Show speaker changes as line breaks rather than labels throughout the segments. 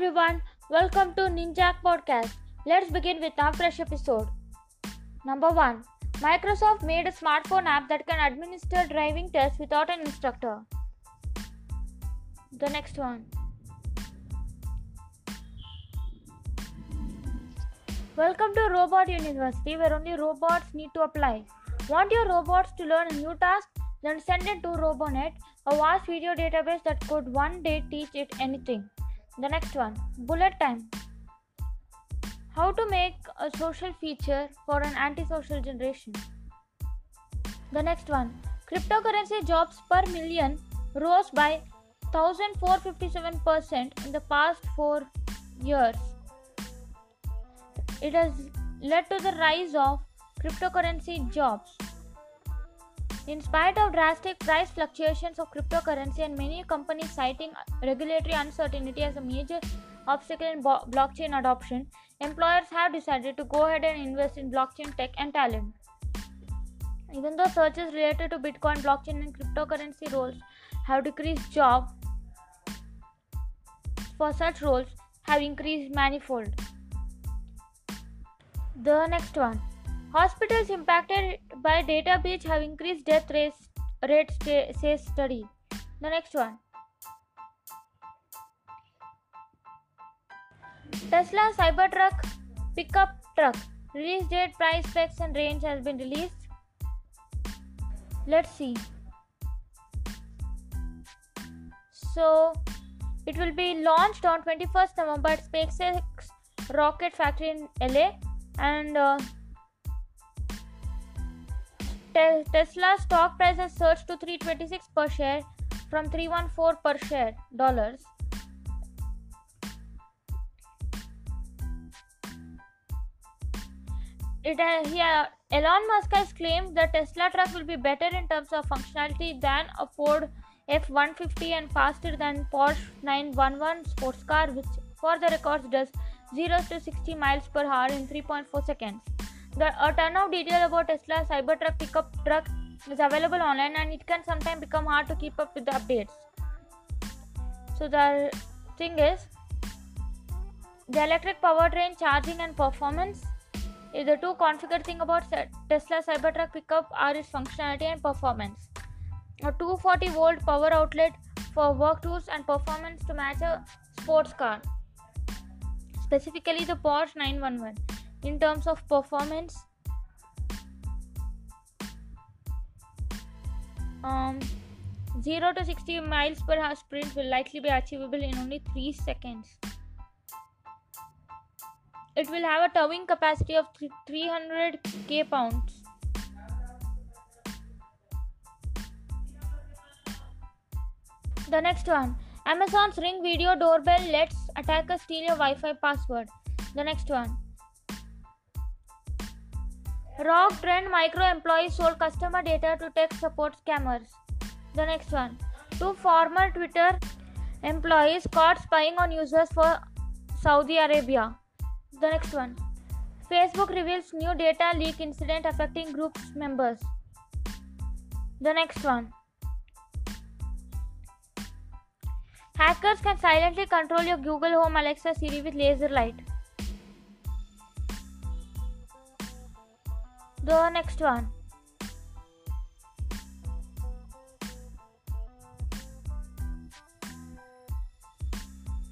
everyone, welcome to Ninjak Podcast. Let's begin with our fresh episode. Number 1 Microsoft made a smartphone app that can administer driving tests without an instructor. The next one. Welcome to Robot University where only robots need to apply. Want your robots to learn a new task? Then send it to Robonet, a vast video database that could one day teach it anything. The next one Bullet Time. How to make a social feature for an antisocial generation. The next one Cryptocurrency jobs per million rose by 1457% in the past 4 years. It has led to the rise of cryptocurrency jobs. In spite of drastic price fluctuations of cryptocurrency and many companies citing regulatory uncertainty as a major obstacle in bo- blockchain adoption, employers have decided to go ahead and invest in blockchain tech and talent. Even though searches related to Bitcoin, blockchain, and cryptocurrency roles have decreased, jobs for such roles have increased manifold. The next one. Hospitals impacted by data breach have increased death rates, rates says study. The next one. Tesla Cybertruck pickup truck release date, price, specs, and range has been released. Let's see. So it will be launched on 21st November at SpaceX Rocket Factory in LA and. Uh, Te- Tesla stock price has surged to 326 per share from 314 per share dollars. It uh, yeah, Elon Musk has claimed the Tesla truck will be better in terms of functionality than a Ford F150 and faster than Porsche 911 sports car, which for the records does 0 to 60 miles per hour in 3.4 seconds. The, a ton of detail about Tesla Cybertruck pickup truck is available online and it can sometimes become hard to keep up with the updates. So the thing is the electric powertrain charging and performance is the two configured thing about Tesla Cybertruck pickup are its functionality and performance. A 240 volt power outlet for work tools and performance to match a sports car, specifically the Porsche 911 in terms of performance um, 0 to 60 miles per hour sprint will likely be achievable in only 3 seconds. It will have a towing capacity of 300 k pounds. The next one amazon's ring video doorbell lets attackers steal your wi-fi password. The next one Rock Trend micro employees sold customer data to tech support scammers. The next one. Two former Twitter employees caught spying on users for Saudi Arabia. The next one. Facebook reveals new data leak incident affecting group's members. The next one. Hackers can silently control your Google Home Alexa Siri with laser light. The next one.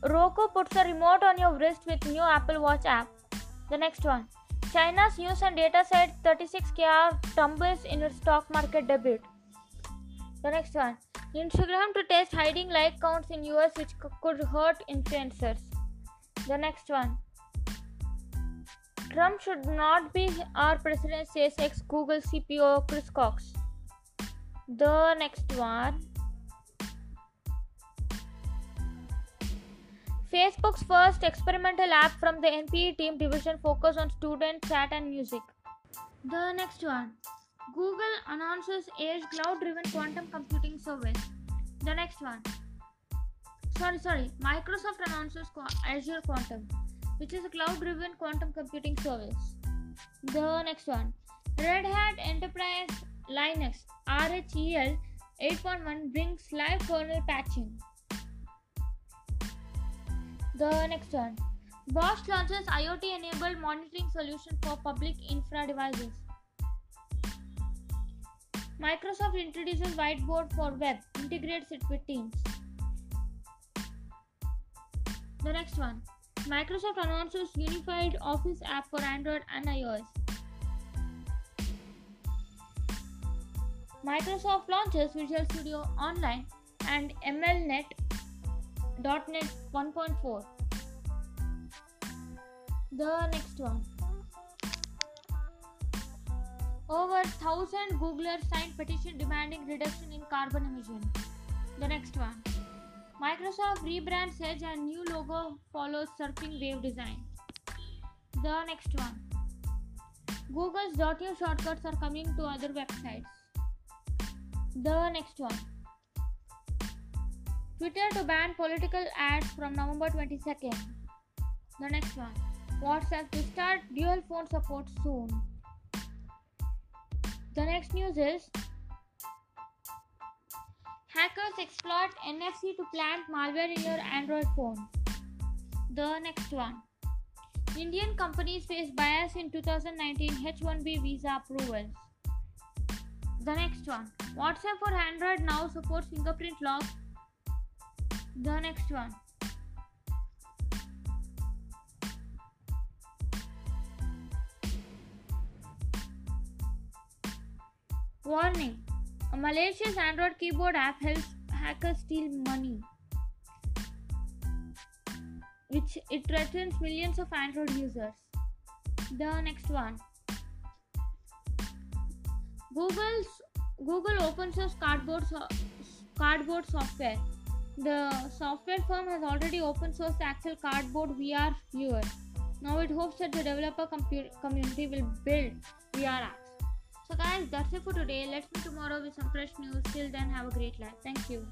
Roku puts a remote on your wrist with new Apple Watch app. The next one. China's news and data said 36kr tumbles in its stock market debut. The next one. Instagram to test hiding like counts in US which could hurt influencers. The next one. Trump should not be our president, says ex Google CPO Chris Cox. The next one Facebook's first experimental app from the NPE team division focus on student chat and music. The next one Google announces Edge cloud driven quantum computing service. The next one Sorry, sorry, Microsoft announces Azure Quantum which is a cloud driven quantum computing service. The next one Red Hat Enterprise Linux RHEL 8.1 brings live kernel patching. The next one. Bosch launches IoT enabled monitoring solution for public infra devices. Microsoft introduces whiteboard for web, integrates it with Teams. The next one. Microsoft announces unified Office app for Android and iOS. Microsoft launches Visual Studio Online and ML.NET .NET 1.4. The next one. Over 1000 Googlers signed petition demanding reduction in carbon emission. The next one. Microsoft rebrands Edge and new logo follows surfing wave design. The next one. Google's .new shortcuts are coming to other websites. The next one. Twitter to ban political ads from November 22nd. The next one. WhatsApp to start dual phone support soon. The next news is Hackers exploit NFC to plant malware in your Android phone. The next one. Indian companies face bias in 2019 H1B visa approvals. The next one. WhatsApp for Android now supports fingerprint lock the next one. Warning A malicious Android keyboard app helps hackers steal money, which it threatens millions of Android users. The next one. Google's Google open source cardboard so- cardboard software the software firm has already open sourced the actual cardboard VR viewer. Now it hopes that the developer compu- community will build VR apps. So guys, that's it for today. Let's meet tomorrow with some fresh news. Till then, have a great life. Thank you.